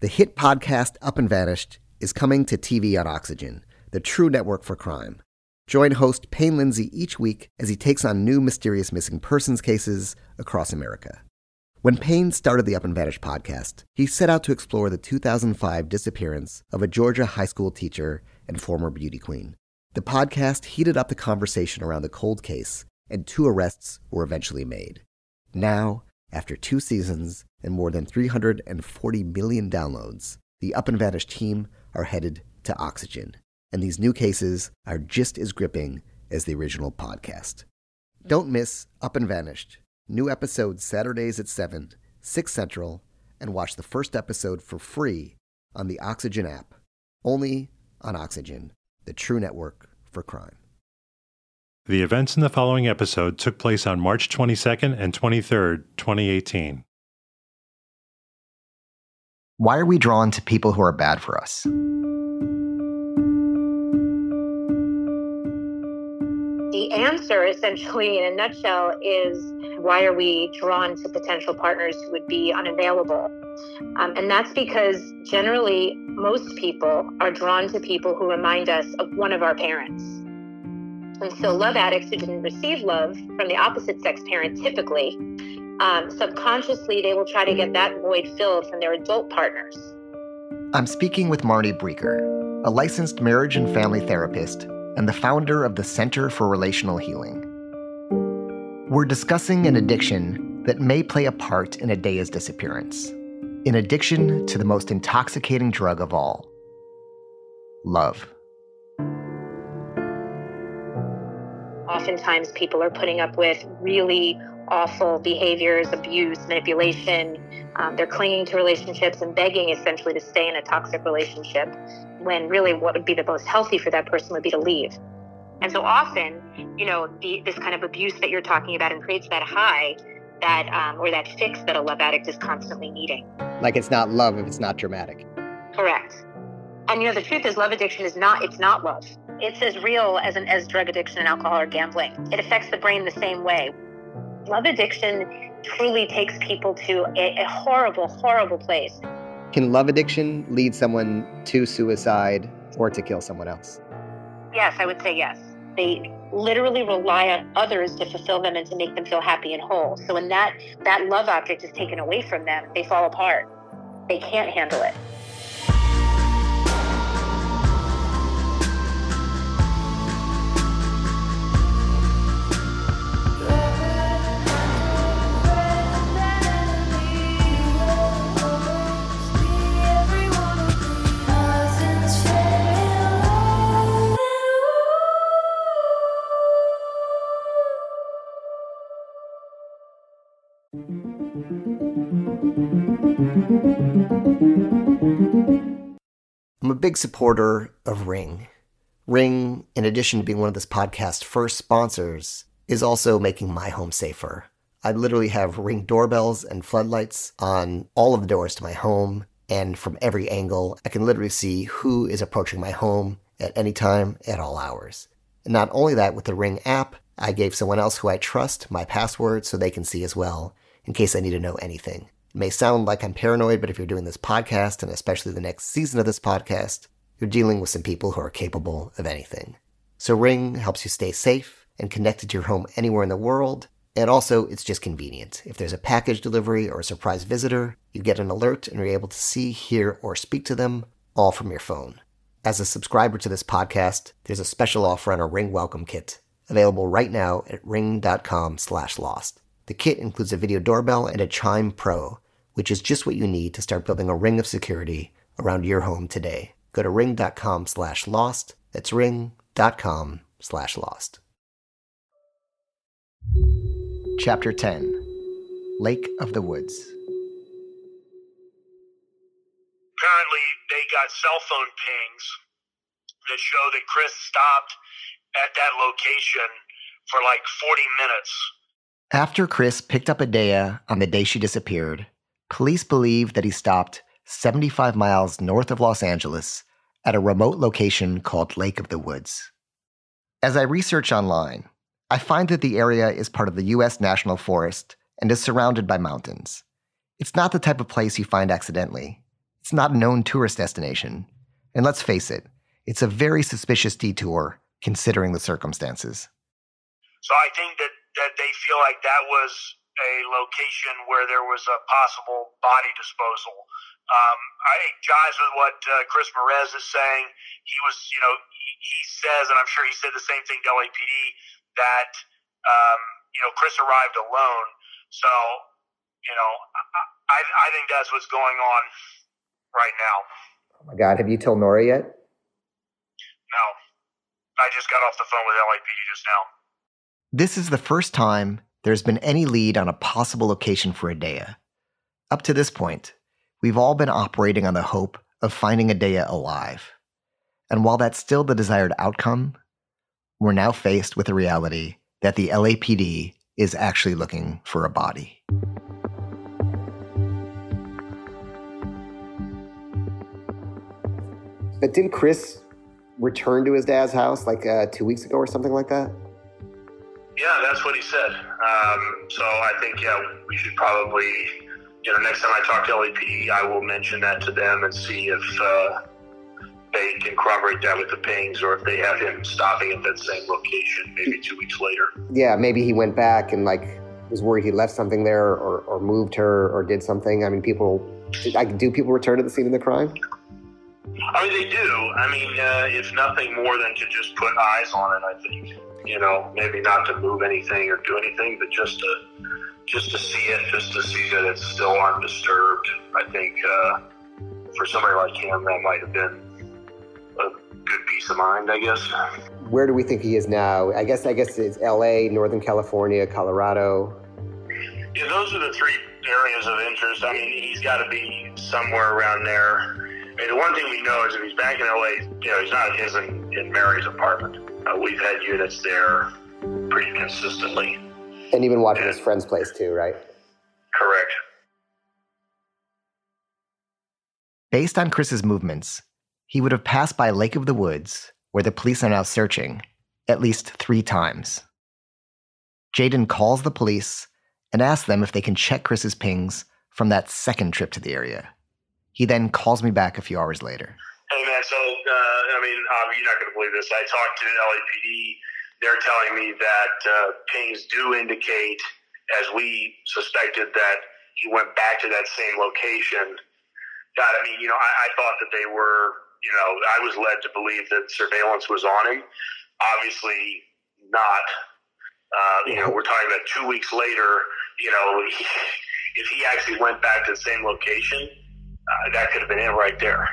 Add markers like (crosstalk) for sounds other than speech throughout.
The hit podcast Up and Vanished is coming to TV on Oxygen, the true network for crime. Join host Payne Lindsay each week as he takes on new mysterious missing persons cases across America. When Payne started the Up and Vanished podcast, he set out to explore the 2005 disappearance of a Georgia high school teacher and former beauty queen. The podcast heated up the conversation around the cold case, and two arrests were eventually made. Now, after two seasons and more than 340 million downloads, the Up and Vanished team are headed to Oxygen, and these new cases are just as gripping as the original podcast. Don't miss Up and Vanished. New episodes Saturdays at 7, 6 Central, and watch the first episode for free on the Oxygen app. Only on Oxygen, the true network for crime. The events in the following episode took place on March 22nd and 23rd, 2018. Why are we drawn to people who are bad for us? The answer, essentially, in a nutshell, is why are we drawn to potential partners who would be unavailable? Um, and that's because generally, most people are drawn to people who remind us of one of our parents. And so, love addicts who didn't receive love from the opposite sex parent typically, um, subconsciously, they will try to get that void filled from their adult partners. I'm speaking with Marnie Breecker, a licensed marriage and family therapist and the founder of the Center for Relational Healing. We're discussing an addiction that may play a part in Adea's disappearance an addiction to the most intoxicating drug of all love. Oftentimes, people are putting up with really awful behaviors, abuse, manipulation. Um, they're clinging to relationships and begging essentially to stay in a toxic relationship when really what would be the most healthy for that person would be to leave. And so often, you know, the, this kind of abuse that you're talking about and creates that high that um, or that fix that a love addict is constantly needing. Like it's not love if it's not dramatic. Correct. And you know, the truth is, love addiction is not. It's not love. It's as real as an as drug addiction and alcohol or gambling. It affects the brain the same way. Love addiction truly takes people to a, a horrible, horrible place. Can love addiction lead someone to suicide or to kill someone else? Yes, I would say yes. They literally rely on others to fulfill them and to make them feel happy and whole. So when that that love object is taken away from them, they fall apart. They can't handle it. Big supporter of Ring. Ring, in addition to being one of this podcast's first sponsors, is also making my home safer. I literally have Ring doorbells and floodlights on all of the doors to my home, and from every angle, I can literally see who is approaching my home at any time, at all hours. And not only that, with the Ring app, I gave someone else who I trust my password so they can see as well, in case I need to know anything. It may sound like I'm paranoid, but if you're doing this podcast, and especially the next season of this podcast, you're dealing with some people who are capable of anything. So Ring helps you stay safe and connected to your home anywhere in the world. And also, it's just convenient. If there's a package delivery or a surprise visitor, you get an alert and you're able to see, hear, or speak to them all from your phone. As a subscriber to this podcast, there's a special offer on a Ring Welcome Kit, available right now at ring.com slash lost. The kit includes a video doorbell and a Chime Pro, which is just what you need to start building a ring of security around your home today. Go to ring.com slash lost. That's ring.com slash lost. Chapter 10 Lake of the Woods. Apparently, they got cell phone pings that show that Chris stopped at that location for like 40 minutes after Chris picked up Adea on the day she disappeared, police believe that he stopped 75 miles north of Los Angeles at a remote location called Lake of the Woods. As I research online, I find that the area is part of the U.S. National Forest and is surrounded by mountains. It's not the type of place you find accidentally. It's not a known tourist destination. And let's face it, it's a very suspicious detour considering the circumstances. So I think that, that they feel like that was a location where there was a possible body disposal. Um, I think jives with what uh, Chris Merez is saying. He was, you know, he, he, says, and I'm sure he said the same thing to LAPD, that, um, you know, Chris arrived alone. So, you know, I, I think that's what's going on right now. Oh my God. Have you told Nora yet? No. I just got off the phone with LAPD just now. This is the first time there's been any lead on a possible location for Adea. Up to this point, we've all been operating on the hope of finding Adea alive. And while that's still the desired outcome, we're now faced with the reality that the LAPD is actually looking for a body. But didn't Chris return to his dad's house like uh, two weeks ago or something like that? Yeah, that's what he said. Um, so I think, yeah, we should probably, you know, next time I talk to LAPD, I will mention that to them and see if uh, they can corroborate that with the pings or if they have him stopping at that same location maybe two weeks later. Yeah, maybe he went back and like was worried he left something there or, or moved her or did something. I mean, people, do people return to the scene of the crime? I mean, they do. I mean, uh, if nothing more than to just put eyes on it, I think you know, maybe not to move anything or do anything, but just to just to see it, just to see that it's still undisturbed. I think uh, for somebody like him, that might have been a good peace of mind. I guess. Where do we think he is now? I guess I guess it's L.A., Northern California, Colorado. Yeah, those are the three areas of interest. I mean, he's got to be somewhere around there. I mean, the one thing we know is if he's back in LA, you know, he's not his in, in Mary's apartment. Uh, we've had units there pretty consistently. And even watching and, his friend's place too, right? Correct. Based on Chris's movements, he would have passed by Lake of the Woods, where the police are now searching, at least three times. Jaden calls the police and asks them if they can check Chris's pings from that second trip to the area. He then calls me back a few hours later. Hey man, so uh, I mean, um, you're not going to believe this. I talked to LAPD. They're telling me that uh, pings do indicate, as we suspected, that he went back to that same location. God, I mean, you know, I, I thought that they were, you know, I was led to believe that surveillance was on him. Obviously, not. Uh, you know, we're talking about two weeks later. You know, he, (laughs) if he actually went back to the same location, uh, that could have been it right there.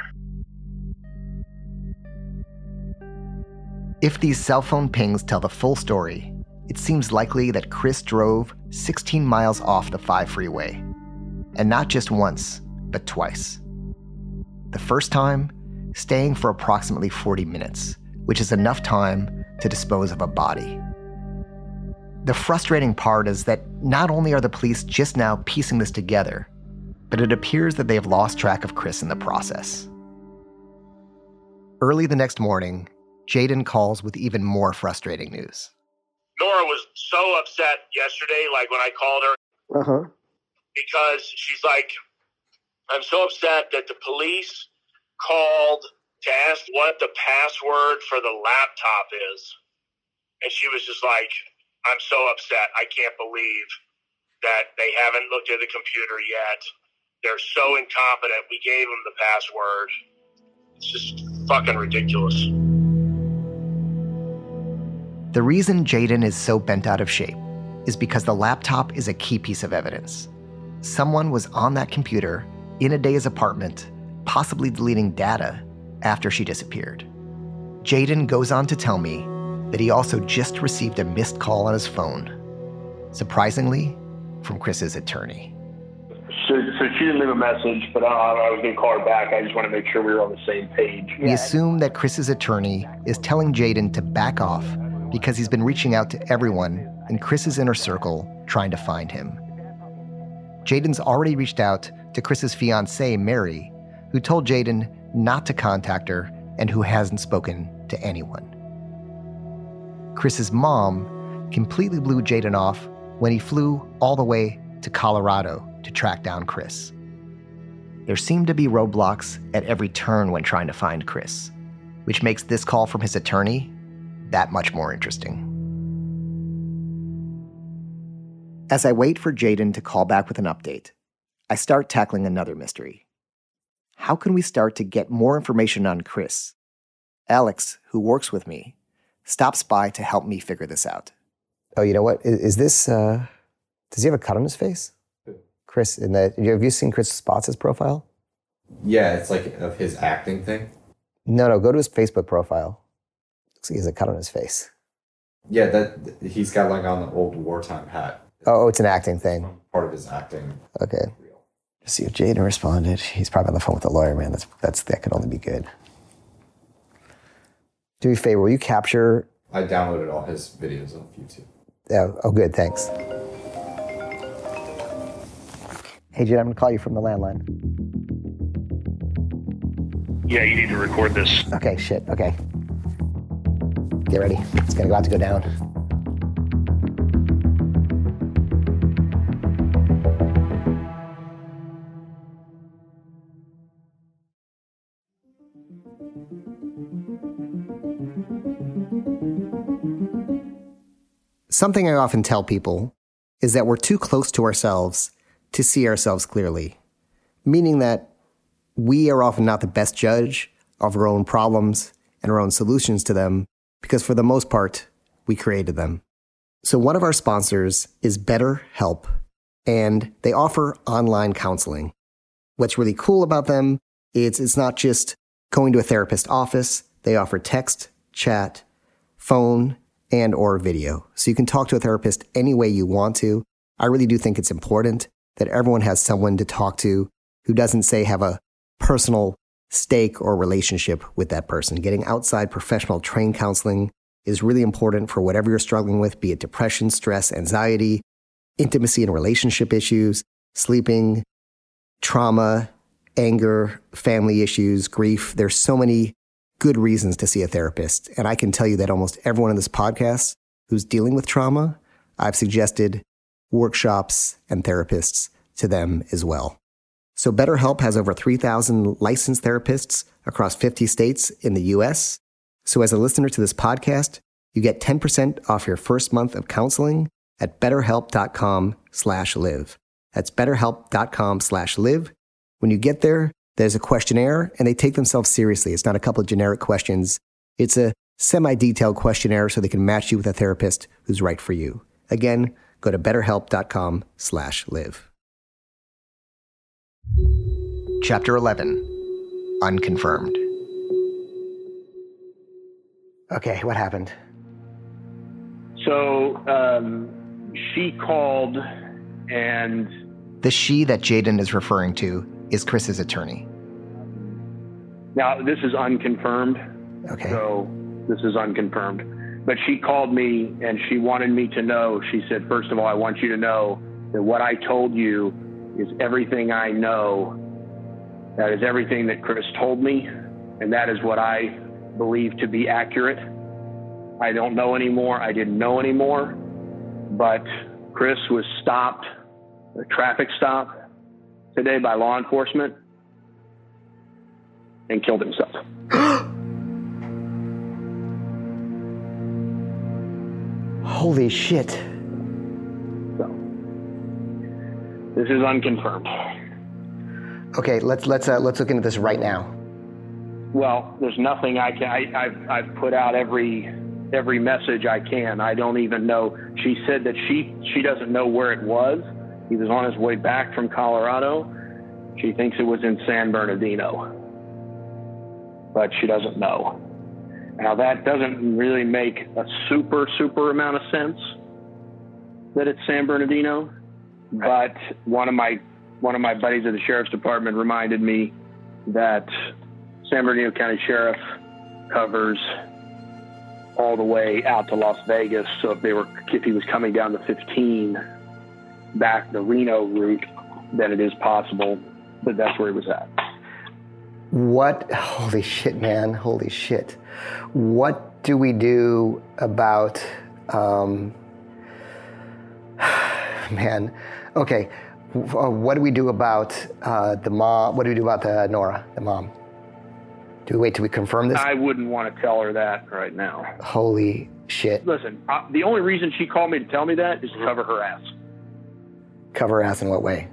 If these cell phone pings tell the full story, it seems likely that Chris drove 16 miles off the 5 freeway. And not just once, but twice. The first time, staying for approximately 40 minutes, which is enough time to dispose of a body. The frustrating part is that not only are the police just now piecing this together, but it appears that they have lost track of Chris in the process. Early the next morning, Jaden calls with even more frustrating news. Nora was so upset yesterday, like when I called her. Uh-huh. Because she's like, I'm so upset that the police called to ask what the password for the laptop is. And she was just like, I'm so upset. I can't believe that they haven't looked at the computer yet. They're so incompetent. We gave them the password. It's just fucking ridiculous. The reason Jaden is so bent out of shape is because the laptop is a key piece of evidence. Someone was on that computer in Adea's apartment, possibly deleting data after she disappeared. Jaden goes on to tell me that he also just received a missed call on his phone, surprisingly, from Chris's attorney. So, so she didn't leave a message, but I, I was going to call her back. I just want to make sure we were on the same page. We assume that Chris's attorney is telling Jaden to back off because he's been reaching out to everyone in Chris's inner circle trying to find him. Jaden's already reached out to Chris's fiancee, Mary, who told Jaden not to contact her and who hasn't spoken to anyone. Chris's mom completely blew Jaden off when he flew all the way to Colorado to track down Chris. there seemed to be roadblocks at every turn when trying to find Chris, which makes this call from his attorney that much more interesting. As I wait for Jaden to call back with an update, I start tackling another mystery. How can we start to get more information on Chris? Alex, who works with me, stops by to help me figure this out. Oh, you know what? Is, is this, uh, does he have a cut on his face? Chris, in the, have you seen Chris Spotz' profile? Yeah, it's like of his acting thing. No, no, go to his Facebook profile. Looks like he has a cut on his face. Yeah, that he's got like on the old wartime hat. Oh, oh, it's an acting thing. Part of his acting. Okay. Just see if Jaden responded. He's probably on the phone with the lawyer, man. That's that's that could only be good. Do me a favor, will you capture I downloaded all his videos off YouTube. Yeah, oh good, thanks. Hey Jaden, I'm gonna call you from the landline. Yeah, you need to record this. Okay, shit, okay. Get ready. It's gonna go out to go down. Something I often tell people is that we're too close to ourselves to see ourselves clearly, meaning that we are often not the best judge of our own problems and our own solutions to them because, for the most part, we created them. So, one of our sponsors is BetterHelp, and they offer online counseling. What's really cool about them is it's not just going to a therapist office, they offer text, chat, phone, and or video. So you can talk to a therapist any way you want to. I really do think it's important that everyone has someone to talk to who doesn't say have a personal stake or relationship with that person. Getting outside professional trained counseling is really important for whatever you're struggling with, be it depression, stress, anxiety, intimacy and relationship issues, sleeping, trauma, anger, family issues, grief. There's so many good reasons to see a therapist. And I can tell you that almost everyone in this podcast who's dealing with trauma, I've suggested workshops and therapists to them as well. So BetterHelp has over 3,000 licensed therapists across 50 states in the US. So as a listener to this podcast, you get 10% off your first month of counseling at betterhelp.com slash live. That's betterhelp.com slash live. When you get there, there's a questionnaire and they take themselves seriously. It's not a couple of generic questions. It's a semi-detailed questionnaire so they can match you with a therapist who's right for you. Again, go to betterhelp.com slash live. Chapter 11 Unconfirmed. Okay, what happened? So um, she called and The she that Jaden is referring to is Chris's attorney. now this is unconfirmed. Okay. So this is unconfirmed. But she called me and she wanted me to know. She said, first of all, I want you to know that what I told you is everything I know. That is everything that Chris told me. And that is what I believe to be accurate. I don't know anymore. I didn't know anymore. But Chris was stopped, a traffic stop today by law enforcement and killed himself. (gasps) (gasps) Holy shit. So this is unconfirmed. Okay, let's let's uh, let's look into this right now. Well, there's nothing I can. I, I've I've put out every every message I can. I don't even know. She said that she she doesn't know where it was. He was on his way back from Colorado. She thinks it was in San Bernardino, but she doesn't know. Now that doesn't really make a super super amount of sense that it's San Bernardino, but one of my one of my buddies at the sheriff's department reminded me that San Bernardino County Sheriff covers all the way out to Las Vegas. So if they were, if he was coming down the 15 back the Reno route, then it is possible that that's where he was at. What? (laughs) Holy shit, man! Holy shit! What do we do about? Um, (sighs) man, okay. uh, what do we do about uh, the mom? What do we do about the Nora, the mom? Do we wait till we confirm this? I wouldn't want to tell her that right now. Holy shit! Listen, uh, the only reason she called me to tell me that is to cover her ass. Cover ass in what way?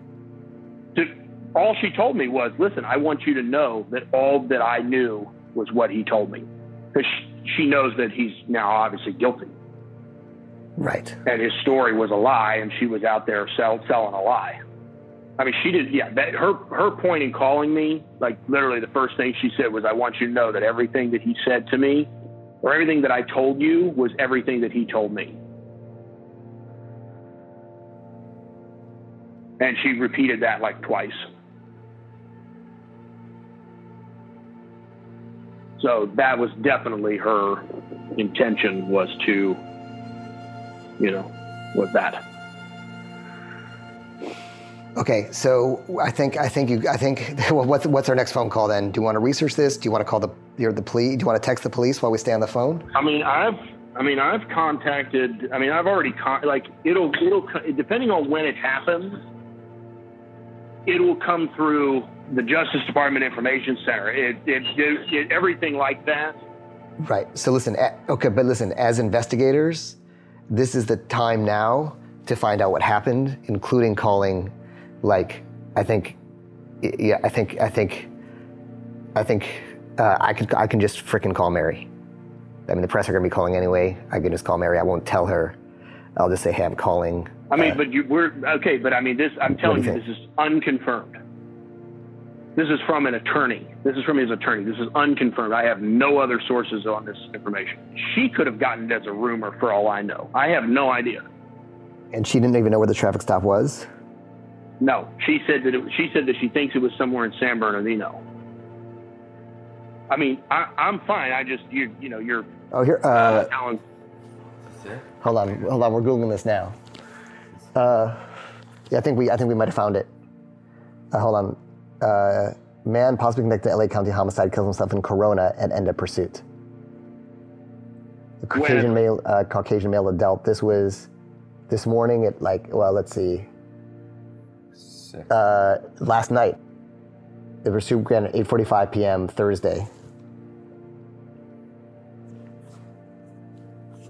All she told me was, "Listen, I want you to know that all that I knew was what he told me, because she, she knows that he's now obviously guilty, Right. and his story was a lie, and she was out there sell, selling a lie." I mean, she did. Yeah, that, her her point in calling me, like literally, the first thing she said was, "I want you to know that everything that he said to me, or everything that I told you, was everything that he told me." And she repeated that like twice. So that was definitely her intention was to, you know, was that. Okay, so I think I think you I think (laughs) well, what's what's our next phone call then? Do you want to research this? Do you want to call the your the police? Do you want to text the police while we stay on the phone? I mean, I've, I mean, I've contacted. I mean, I've already con- like it'll, it'll, depending on when it happens, it will come through the Justice Department Information Center. It, it, it, it everything like that. Right. So listen. Okay, but listen. As investigators, this is the time now to find out what happened, including calling, like, I think, yeah, I think, I think, I think, uh, I could, I can just frickin' call Mary. I mean, the press are gonna be calling anyway. I can just call Mary. I won't tell her. I'll just say, hey, I'm calling. I mean, Uh, but you, we're okay. But I mean, this. I'm telling you, you this is unconfirmed. This is from an attorney. This is from his attorney. This is unconfirmed. I have no other sources on this information. She could have gotten it as a rumor for all I know. I have no idea. and she didn't even know where the traffic stop was. No, she said that it, she said that she thinks it was somewhere in San Bernardino. I mean, I, I'm fine. I just you you know you're Oh, here. uh, Uh, Alan. hold on, hold on. We're googling this now. Uh, yeah, I think we, I think we might have found it. Uh, hold on. Uh, man possibly connected to LA County homicide kills himself in Corona and end of pursuit. A Caucasian male, uh, Caucasian male adult. This was this morning at like, well, let's see, uh, last night. The pursuit began at 8:45 p.m. Thursday.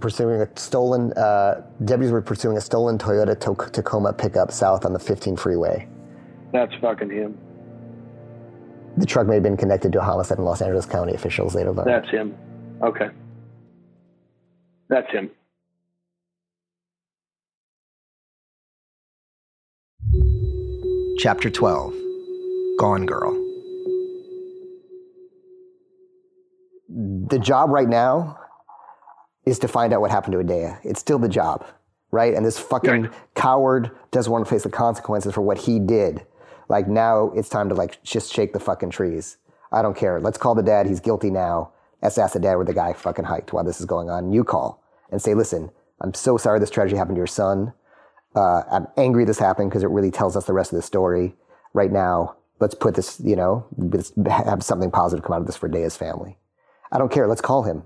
Pursuing a stolen, uh, deputies were pursuing a stolen Toyota Tacoma pickup south on the 15 freeway. That's fucking him. The truck may have been connected to a homicide in Los Angeles County. Officials later learned. That's him. Okay. That's him. Chapter 12 Gone Girl. The job right now is to find out what happened to Adea. It's still the job, right? And this fucking Right. coward doesn't want to face the consequences for what he did. Like now it's time to like just shake the fucking trees. I don't care. Let's call the dad. He's guilty now. Let's ask the dad where the guy fucking hiked while this is going on. You call and say, listen, I'm so sorry this tragedy happened to your son. Uh, I'm angry this happened because it really tells us the rest of the story. Right now, let's put this, you know, let's have something positive come out of this for Daya's family. I don't care. Let's call him.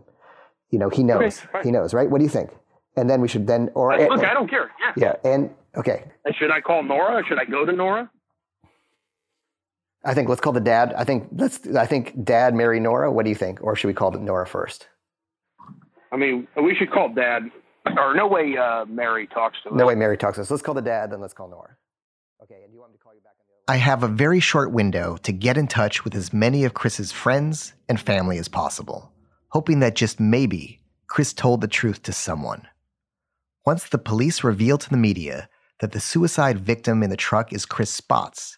You know, he knows. fine. he knows, right? What do you think? And then we should then, or Look, I don't care. Yeah. yeah, and okay. Should I call Nora? Should I go to Nora? I think let's call the dad. I think let's. I think dad marry Nora. What do you think? Or should we call the Nora first? I mean, we should call Dad. Or no way uh, Mary talks to him. No way, Mary talks to us. Let's call the dad, then let's call Nora. Okay, and you want me to call you back on the other? I have a very short window to get in touch with as many of Chris's friends and family as possible, hoping that just maybe Chris told the truth to someone. Once the police reveal to the media that the suicide victim in the truck is Chris Spotz,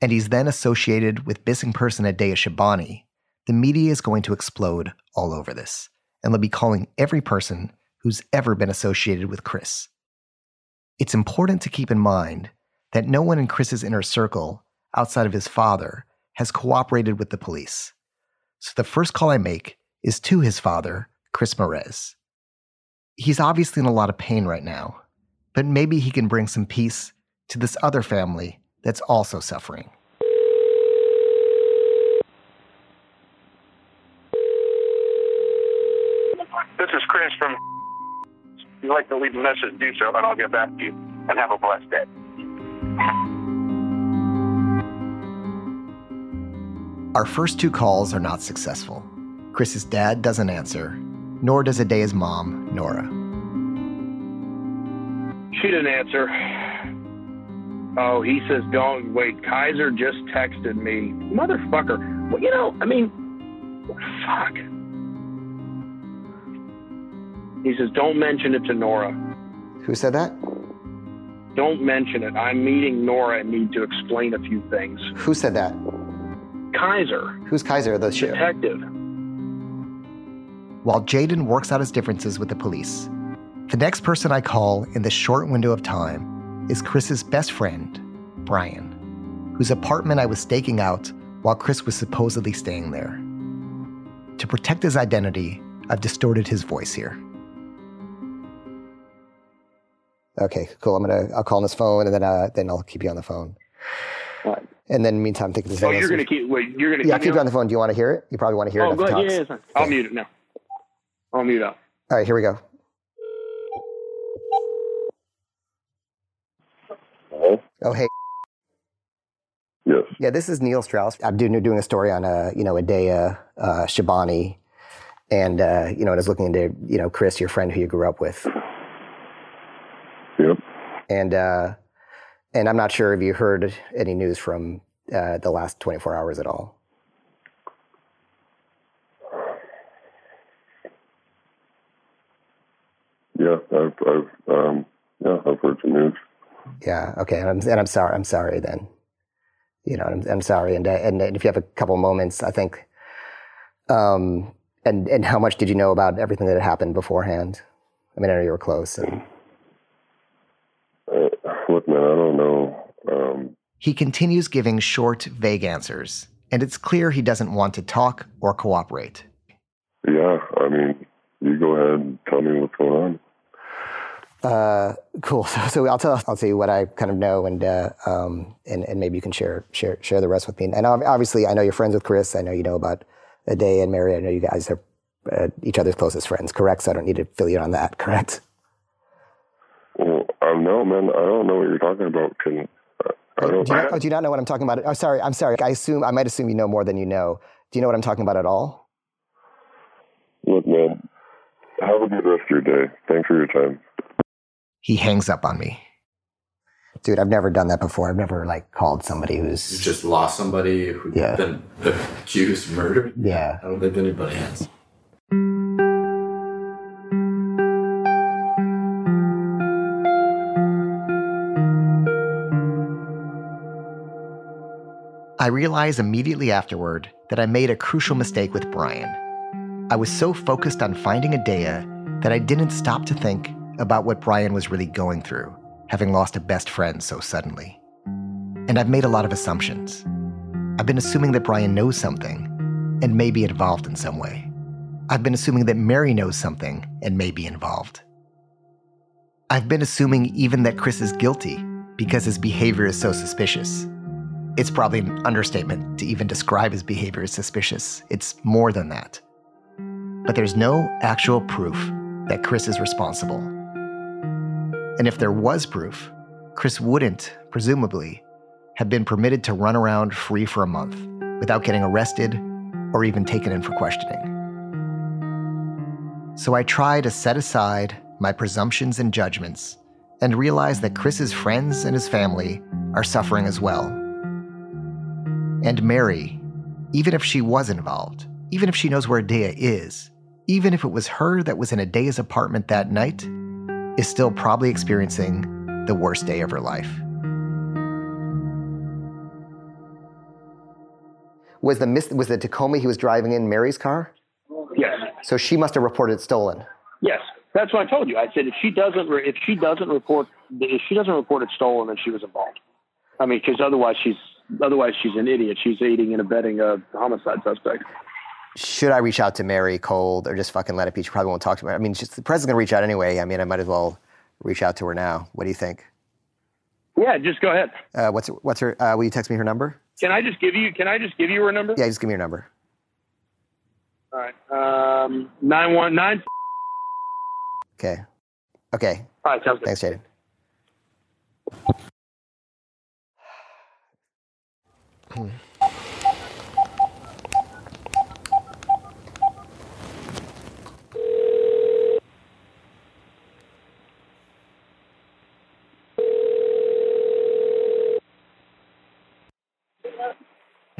and he's then associated with missing person Adea Shabani, the media is going to explode all over this, and they'll be calling every person who's ever been associated with Chris. It's important to keep in mind that no one in Chris's inner circle, outside of his father, has cooperated with the police. So the first call I make is to his father, Chris Morez. He's obviously in a lot of pain right now, but maybe he can bring some peace to this other family that's also suffering. This is Chris from. If you'd like to leave a message, do so, and I'll get back to you. And have a blessed day. Our first two calls are not successful. Chris's dad doesn't answer, nor does Adea's mom, Nora. She didn't answer. Oh, he says, don't wait. Kaiser just texted me. Motherfucker. Well, you know, I mean, fuck. He says, don't mention it to Nora. Who said that? Don't mention it. I'm meeting Nora and need to explain a few things. Who said that? Kaiser, Who's Kaiser, the show? detective. While Jaden works out his differences with the police, the next person I call in this short window of time is Chris's best friend, Brian, whose apartment I was staking out while Chris was supposedly staying there. To protect his identity, I've distorted his voice here. Okay, cool. I'm gonna I'll call on this phone and then uh, then I'll keep you on the phone. All right. And then meantime, think of this. Oh, you're gonna keep. Wait, you're gonna. Yeah, keep keep you on the phone. Do you want to hear it? You probably want to hear Oh, it. go after ahead. Yeah, yeah, it's fine. I'll mute it now. I'll mute up. All right, here we go. Hello? Oh, hey. Yes. Yeah, this is Neil Strauss. I'm doing, doing a story on, uh, you know, Adea uh, Shabani. And, uh, you know, I was looking into, you know, Chris, your friend who you grew up with. Yep. And, uh, and I'm not sure if you heard any news from uh, the last 24 hours at all. Yeah, I've, I've, um, yeah, I've heard some news. Yeah. Okay. And I'm, and I'm sorry. I'm sorry then. You know, I'm, I'm sorry. And, uh, and if you have a couple moments, I think, um, and, and how much did you know about everything that had happened beforehand? I mean, I know you were close. And, Uh, look, man, I don't know. Um, He continues giving short, vague answers, and it's clear he doesn't want to talk or cooperate. yeah, I mean, you go ahead and tell me what's going on. Uh, cool. (laughs) So, so I'll tell I'll tell you what I kind of know, and uh, um, and and maybe you can share share share the rest with me. And obviously, I know you're friends with Chris. I know you know about Ade and Mary. I know you guys are uh, each other's closest friends. Correct. So I don't need to fill you in on that. (laughs) Correct. Well, I know, man. I don't know what you're talking about. Can I don't? do, you not, oh, do you not know what I'm talking about? Oh, sorry. I'm sorry. I assume I might assume you know more than you know. Do you know what I'm talking about at all? Look, man. Have a good rest of your day. Thanks for your time. He hangs up on me. Dude, I've never done that before. I've never like called somebody You who's just lost somebody who's Yeah. been accused, murdered. yeah. I don't think anybody has. I realize immediately afterward that I made a crucial mistake with Brian. I was so focused on finding Adea that I didn't stop to think about what Brian was really going through, having lost a best friend so suddenly. And I've made a lot of assumptions. I've been assuming that Brian knows something and may be involved in some way. I've been assuming that Mary knows something and may be involved. I've been assuming even that Chris is guilty because his behavior is so suspicious. It's probably an understatement to even describe his behavior as suspicious. It's more than that. But there's no actual proof that Chris is responsible. And if there was proof, Chris wouldn't, presumably, have been permitted to run around free for a month without getting arrested or even taken in for questioning. So I try to set aside my presumptions and judgments and realize that Chris's friends and his family are suffering as well. And Mary, even if she was involved, even if she knows where Adea is, even if it was her that was in Adea's apartment that night, is still probably experiencing the worst day of her life. Was the was the Tacoma he was driving in Mary's car? Yes. So she must have reported it stolen. Yes. That's what I told you. I said if she doesn't re- if she doesn't report if she doesn't report it stolen, then she was involved. I mean, because otherwise she's otherwise she's an idiot. She's aiding and abetting a homicide suspect. Should I reach out to Mary cold or just fucking let it be? She probably won't talk to me. I mean, just, the president's gonna reach out anyway. I mean, I might as well reach out to her now. What do you think? Yeah, just go ahead. Uh, what's what's her? Uh, will you text me her number? Can I just give you Can I just give you her number? Yeah, just give me your number. All right. Um, nine one nine. Okay. Okay. All right, sounds good. Thanks, Jaden.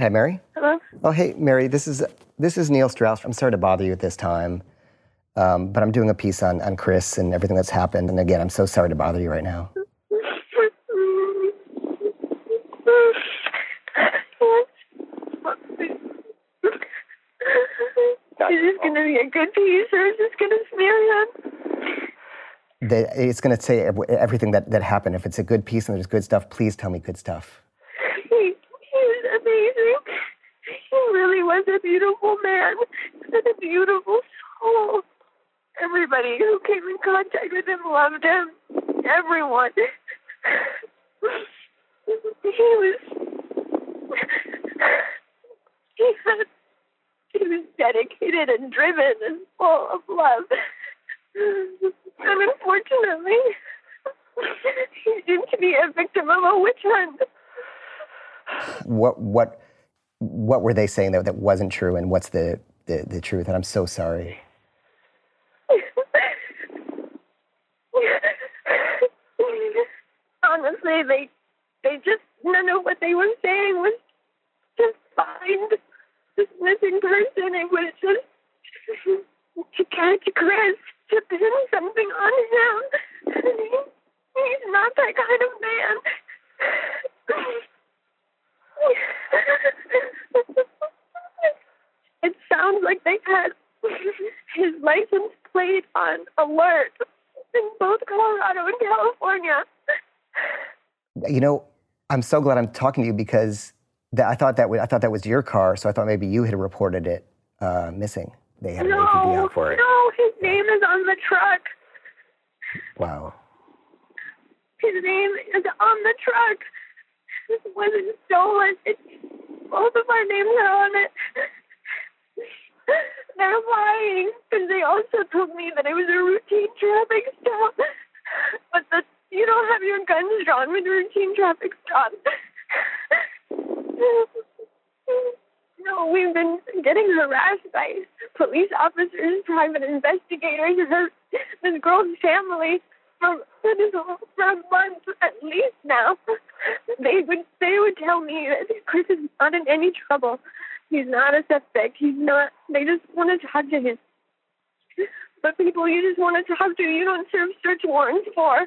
Hi, Mary. Hello? Oh, hey, Mary. This is this is Neil Strauss. I'm sorry to bother you at this time, um, but I'm doing a piece on on Chris and everything that's happened. And again, I'm so sorry to bother you right now. Is this going to be a good piece or is this going to smear him? That it's going to say everything that that happened. If it's a good piece and there's good stuff, please tell me good stuff. He, he was amazing. He really was a beautiful man and a beautiful soul. Everybody who came in contact with him loved him. Everyone. (laughs) He was. He had. He was dedicated and driven and full of love. And unfortunately, (laughs) he seemed to be a victim of a witch hunt. What what what were they saying that that wasn't true, and what's the the, the truth? And I'm so sorry. (laughs) Honestly, they they just none of what they were saying was just find this missing person It was just (laughs) to catch Chris to pin something on him. He, (laughs) he's not that kind of man. (laughs) It sounds like they had his license plate on alert in both Colorado and California. You know, I'm so glad I'm talking to you because that, I thought that wa- I thought that was your car, so I thought maybe you had reported it uh, missing. They had an APB No, out for it. no, his name is on the truck. Wow. His name is on the truck. It wasn't stolen. It's, both of our names are on it. (laughs) They're lying because they also told me that it was a routine traffic stop. But you don't have your guns drawn with routine traffic stop. (laughs) No, we've been getting harassed by police officers, private investigators, her, this girl's family for, for this for a month at least now. (laughs) They would they would tell me that Chris is not in any trouble. He's not a suspect. He's not. They just want to talk to him. But people you just want to talk to, you don't serve search warrants for.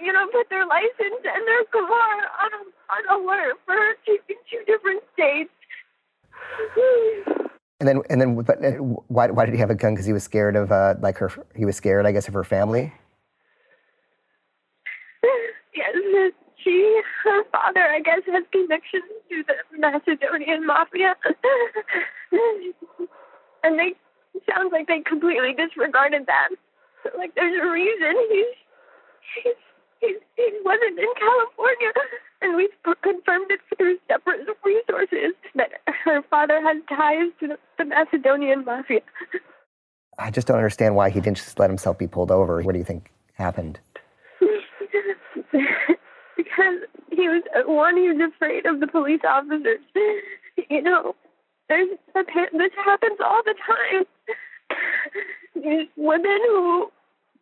You don't put their license and their car on on alert for two, two different states. And then and then but uh, why why did he have a gun? Because he was scared of uh, like her. He was scared, I guess, of her family. Yes, she, her father, I guess, has connections to the Macedonian mafia. (laughs) and they, it sounds like they completely disregarded that. So, like, there's a reason he's, he's, he's, he wasn't in California. And we've confirmed it through separate resources that her father has ties to the Macedonian mafia. I just don't understand why he didn't just let himself be pulled over. What do you think happened? (laughs) because he was one, he was afraid of the police officers. (laughs) You know, there's this happens all the time. These women who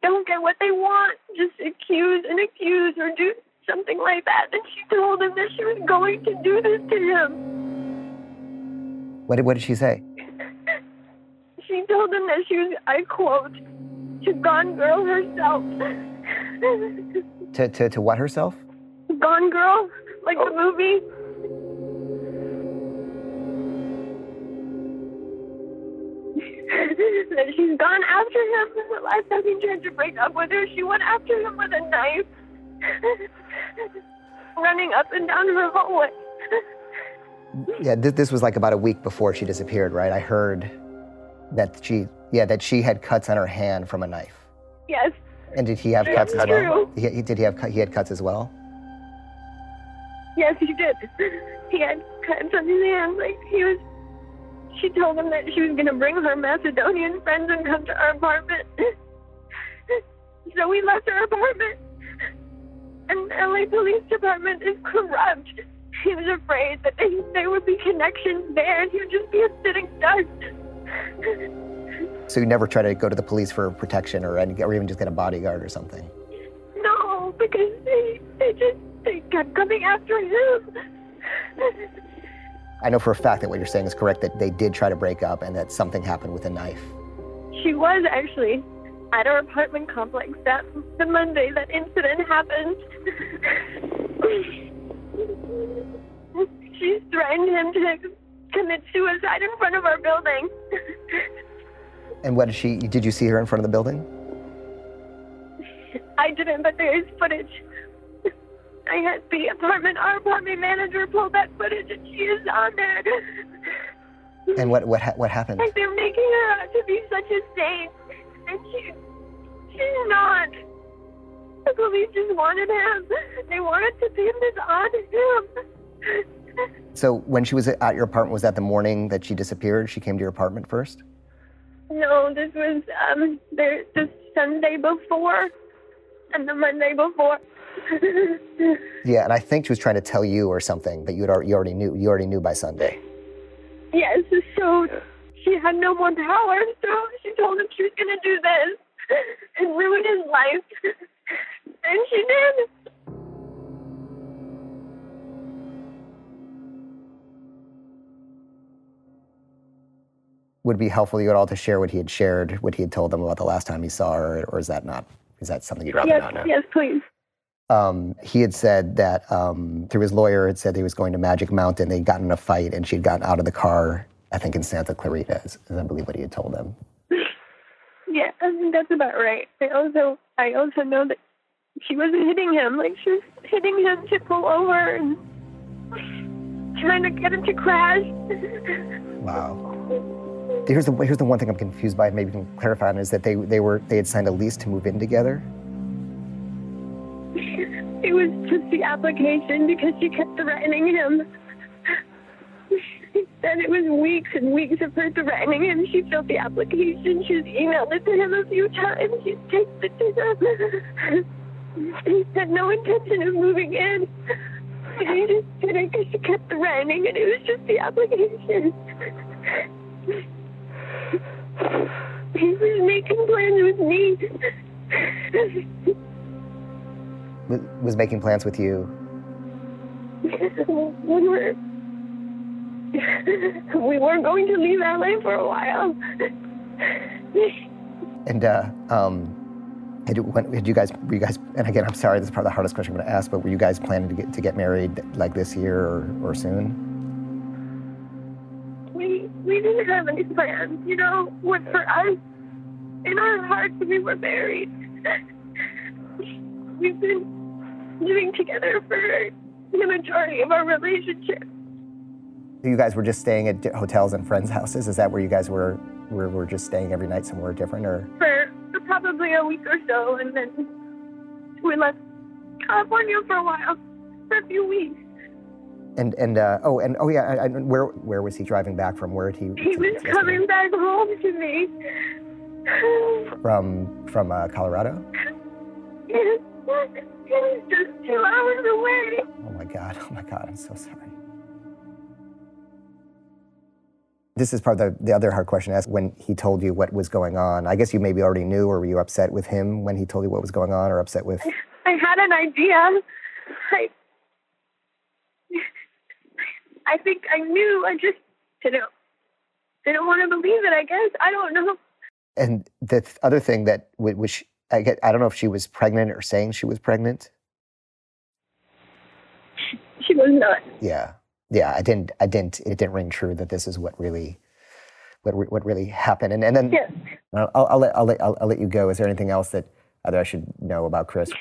don't get what they want just accuse and accuse or do something like that. And she told him that she was going to do this to him. What did what did she say? She told him that she was, I quote, to Gone Girl herself. To to to what herself? Gone Girl, like the oh. movie. (laughs) that she's gone after him. The last time he tried to break up with her, she went after him with a knife, (laughs) running up and down her hallway. (laughs) Yeah, this, this was like about a week before she disappeared, right? I heard that she yeah that she had cuts on her hand from a knife. Yes, And did he have That's cuts as well? true. He, he- did he have he had cuts as well? Yes, he did. He had cuts on his hand, like he was. She told him that she was going to bring her Macedonian friends and come to our apartment. (laughs) so we left our apartment. And the LA Police Department is corrupt. He was afraid that they, there would be connections there and he would just be a sitting duck. So you never try to go to the police for protection or any, or even just get a bodyguard or something. No, because they, they just they kept coming after him. I know for a fact that what you're saying is correct, that they did try to break up and that something happened with a knife. She was actually at our apartment complex that the Monday that incident happened. she threatened him to commit suicide in front of our building. And what did she, did you see her in front of the building? I didn't, but there is footage. I had the apartment, our apartment manager pull that footage, and she is on there. And what, what, ha- what happened? Like they're making her out to be such a saint, and she, she's not. The police just wanted him. They wanted to pin this on him. So when she was at your apartment, was that the morning that she disappeared? She came to your apartment first? No, this was um the the Sunday before, and the Monday before. (laughs) Yeah, and I think she was trying to tell you or something, but you'd, al- you already knew. You already knew by Sunday. yes, so she had no more power, so she told him she was gonna do this and ruin his life, (laughs) and she did. Would it be helpful to you at all to share what he had shared, what he had told them about the last time he saw her, or is that not? Is that something you'd rather Yes, not know? yes, please. Um, he had said that um, through his lawyer had said he was going to Magic Mountain. They'd gotten in a fight, and she'd gotten out of the car. I think in Santa Clarita, is, is I believe what he had told them. Yeah, I think that's about right. I also I also know that she wasn't hitting him, like she was hitting him to pull over and trying to get him to crash. Wow. Here's the here's the one thing I'm confused by. Maybe you can clarify on is that they they were they had signed a lease to move in together. It was just the application because she kept threatening him. He said it was weeks and weeks of her threatening him. She filled the application. She's emailed it to him a few times. She's texted it to him. He had no intention of moving in. He just did it because she kept threatening, and it was just the application. He was making plans with me. Was, making plans with you. (laughs) we were (laughs) we weren't going to leave LA for a while. (laughs) And uh, um, had you, when, had you guys were you guys? And again, I'm sorry, this is probably the hardest question I'm going to ask. But were you guys planning to get to get married like this year or, or soon? we we didn't have any plans, you know. What for us, in our hearts, we were married. We've been living together for the majority of our relationship. You guys were just staying at hotels and friends' houses. Is that where you guys were? Were, were just staying every night somewhere different, or? for, for probably a week or so, and then we left California for a while, for a few weeks. And and uh, oh and oh yeah, I, I, where where was he driving back from? Where did he? He was coming back home to me. from from uh, Colorado. It was just two hours away. Oh my god! Oh my god! I'm so sorry. This is part of the, the other hard question to ask. When he told you what was going on, I guess you maybe already knew, or were you upset with him when he told you what was going on, or upset with? (laughs) I had an idea. I, I think I knew. I just didn't didn't want to believe it. I guess I don't know. And the th- other thing that which I get, I don't know if she was pregnant or saying she was pregnant. She was not. Yeah, yeah. I didn't. I didn't. It didn't ring true that this is what really, what what really happened. And and then Yes. I'll, I'll, let I'll let I'll, I'll let you go. Is there anything else that either I should know about Chris?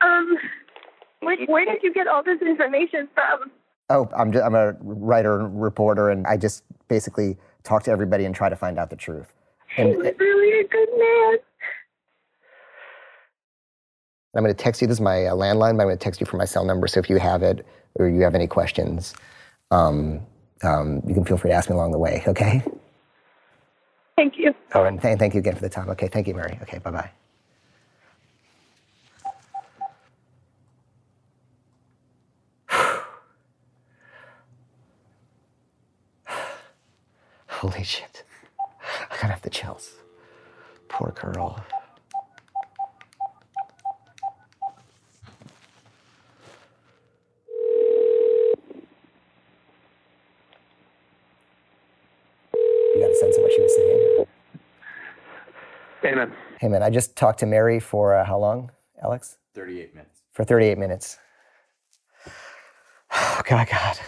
Um, where, where did you get all this information from? Oh, I'm just, I'm a writer and reporter, and I just basically talk to everybody and try to find out the truth. He And was really a good man. I'm going to text you. This is my uh, landline, but I'm going to text you from my cell number. So if you have it or you have any questions, um, um, you can feel free to ask me along the way. Okay. Thank you. Oh, and th- thank you again for the time. Okay. Thank you, Mary. Okay. Bye bye. (sighs) Holy shit. I gotta have the chills. Poor girl. sense of what she was saying. Amen. Hey, man, I just talked to Mary for uh, how long, Alex? 38 minutes. For 38 minutes. (sighs) Oh, God, God.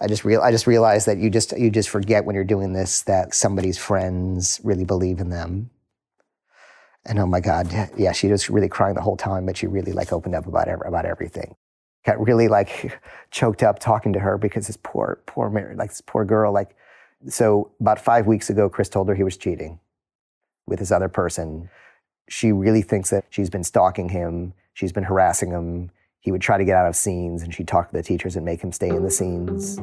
I just real I just realized that you just you just forget when you're doing this that somebody's friends really believe in them. And oh my God, yeah, she was really crying the whole time, but she really like opened up about about everything. Got really like (laughs) choked up talking to her because this poor poor Mary, like this poor girl, like so about five weeks ago, Chris told her he was cheating with this other person. She really thinks that she's been stalking him. She's been harassing him. He would try to get out of scenes, and she'd talk to the teachers and make him stay in the scenes.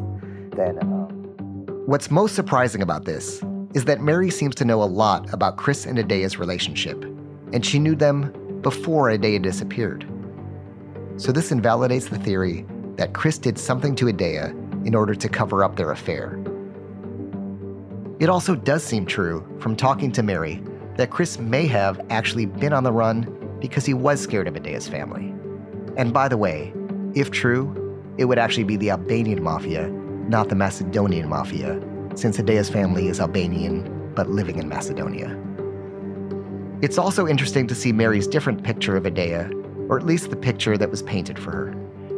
Then, um... what's most surprising about this is that Mary seems to know a lot about Chris and Adea's relationship, and she knew them before Adea disappeared. So this invalidates the theory that Chris did something to Adea in order to cover up their affair. It also does seem true from talking to Mary that Chris may have actually been on the run because he was scared of Adea's family. And by the way, if true, it would actually be the Albanian mafia, not the Macedonian mafia, since Adea's family is Albanian but living in Macedonia. It's also interesting to see Mary's different picture of Adea, or at least the picture that was painted for her,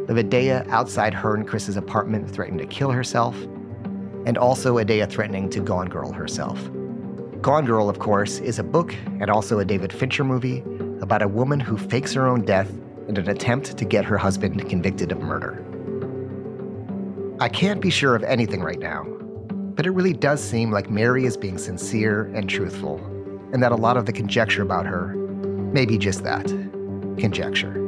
of Adea outside her and Chris's apartment threatening to kill herself, and also Adea threatening to Gone Girl herself. Gone Girl, of course, is a book and also a David Fincher movie about a woman who fakes her own death in an attempt to get her husband convicted of murder. I can't be sure of anything right now, but it really does seem like Mary is being sincere and truthful, and that a lot of the conjecture about her may be just that conjecture.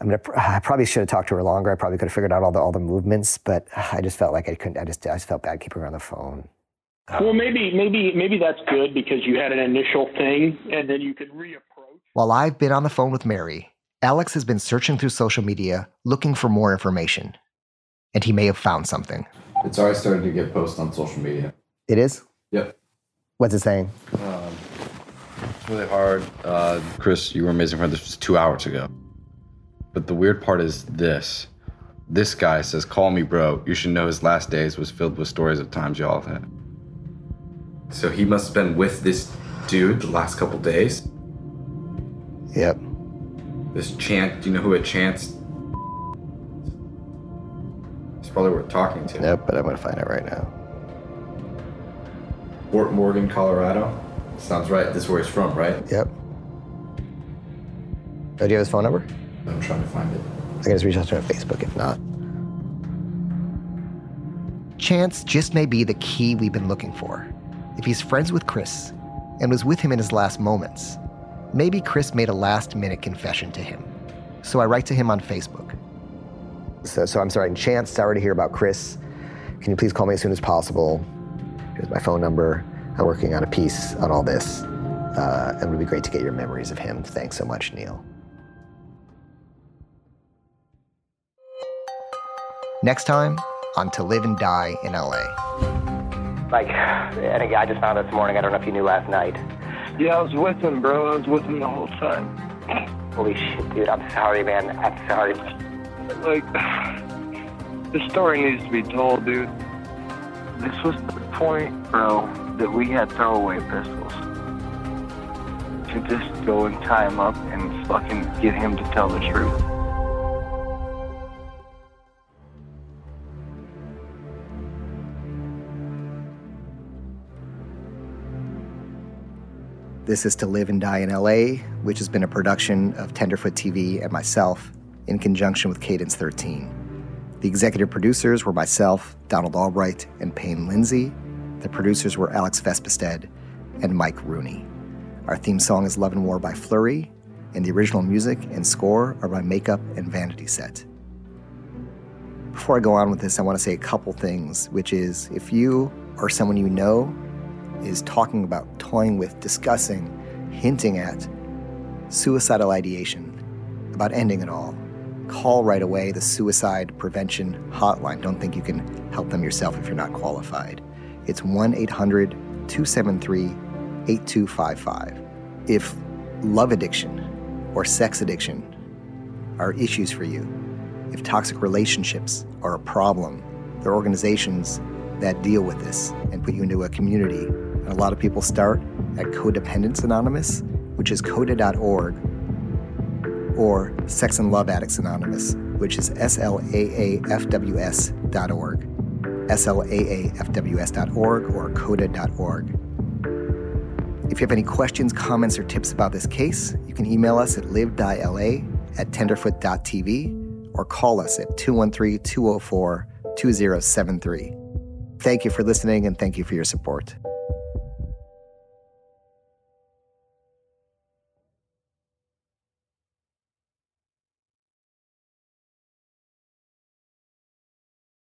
I mean, I probably should have talked to her longer. I probably could have figured out all the all the movements, but I just felt like I couldn't. I just I just felt bad keeping her on the phone. Well, maybe maybe maybe that's good because you had an initial thing, and then you can reapproach. While I've been on the phone with Mary, Alex has been searching through social media looking for more information, and he may have found something. It's already started to get posted on social media. It is. Yep. What's it saying? Um, it's really hard. Uh, Chris, you were amazing for This was two hours ago. But the weird part is this. This guy says, Call me bro. You should know his last days was filled with stories of times y'all have had. So he must have been with this dude the last couple days. Yep. This Chance, do you know who a Chance? It's probably worth talking to. Yep, but I'm gonna find out right now. Fort Morgan, Colorado. Sounds right. This is where he's from, right? Yep. Oh, do you have his phone number? I'm trying to find it. I can just reach out to him on Facebook if not. Chance just may be the key we've been looking for. If he's friends with Chris and was with him in his last moments, maybe Chris made a last minute confession to him. So I write to him on Facebook. So, so I'm sorry, Chance, sorry to hear about Chris. Can you please call me as soon as possible? Here's my phone number. I'm working on a piece on all this. Uh, and it would be great to get your memories of him. Thanks so much, Neil. Next time on To Live and Die in LA. Like, and again, I just found out this morning. I don't know if you knew last night. Yeah, I was with him, bro. I was with him the whole time. Holy shit, dude. I'm sorry, man. I'm sorry. Like, (sighs) the story needs to be told, dude. This was the point, bro, that we had throwaway pistols. To just go and tie him up and fucking get him to tell the truth. This is To Live and Die in LA, which has been a production of Tenderfoot TV and myself in conjunction with Cadence 13. The executive producers were myself, Donald Albright, and Payne Lindsey. The producers were Alex Vespestad and Mike Rooney. Our theme song is Love and War by Fleurie, and the original music and score are by Makeup and Vanity Set. Before I go on with this, I want to say a couple things, which is if you or someone you know is talking about, toying with, discussing, hinting at suicidal ideation, about ending it all, call right away the suicide prevention hotline. Don't think you can help them yourself if you're not qualified. It's 1 800 273 8255. If love addiction or sex addiction are issues for you, if toxic relationships are a problem. There are organizations that deal with this and put you into a community. And a lot of people start at Codependence Anonymous, which is coda.org, or Sex and Love Addicts Anonymous, which is slaafws.org, slaafws.org, or coda.org. If you have any questions, comments, or tips about this case, you can email us at livedila at tenderfoot.tv or call us at 213 204 2073. Thank you for listening and thank you for your support.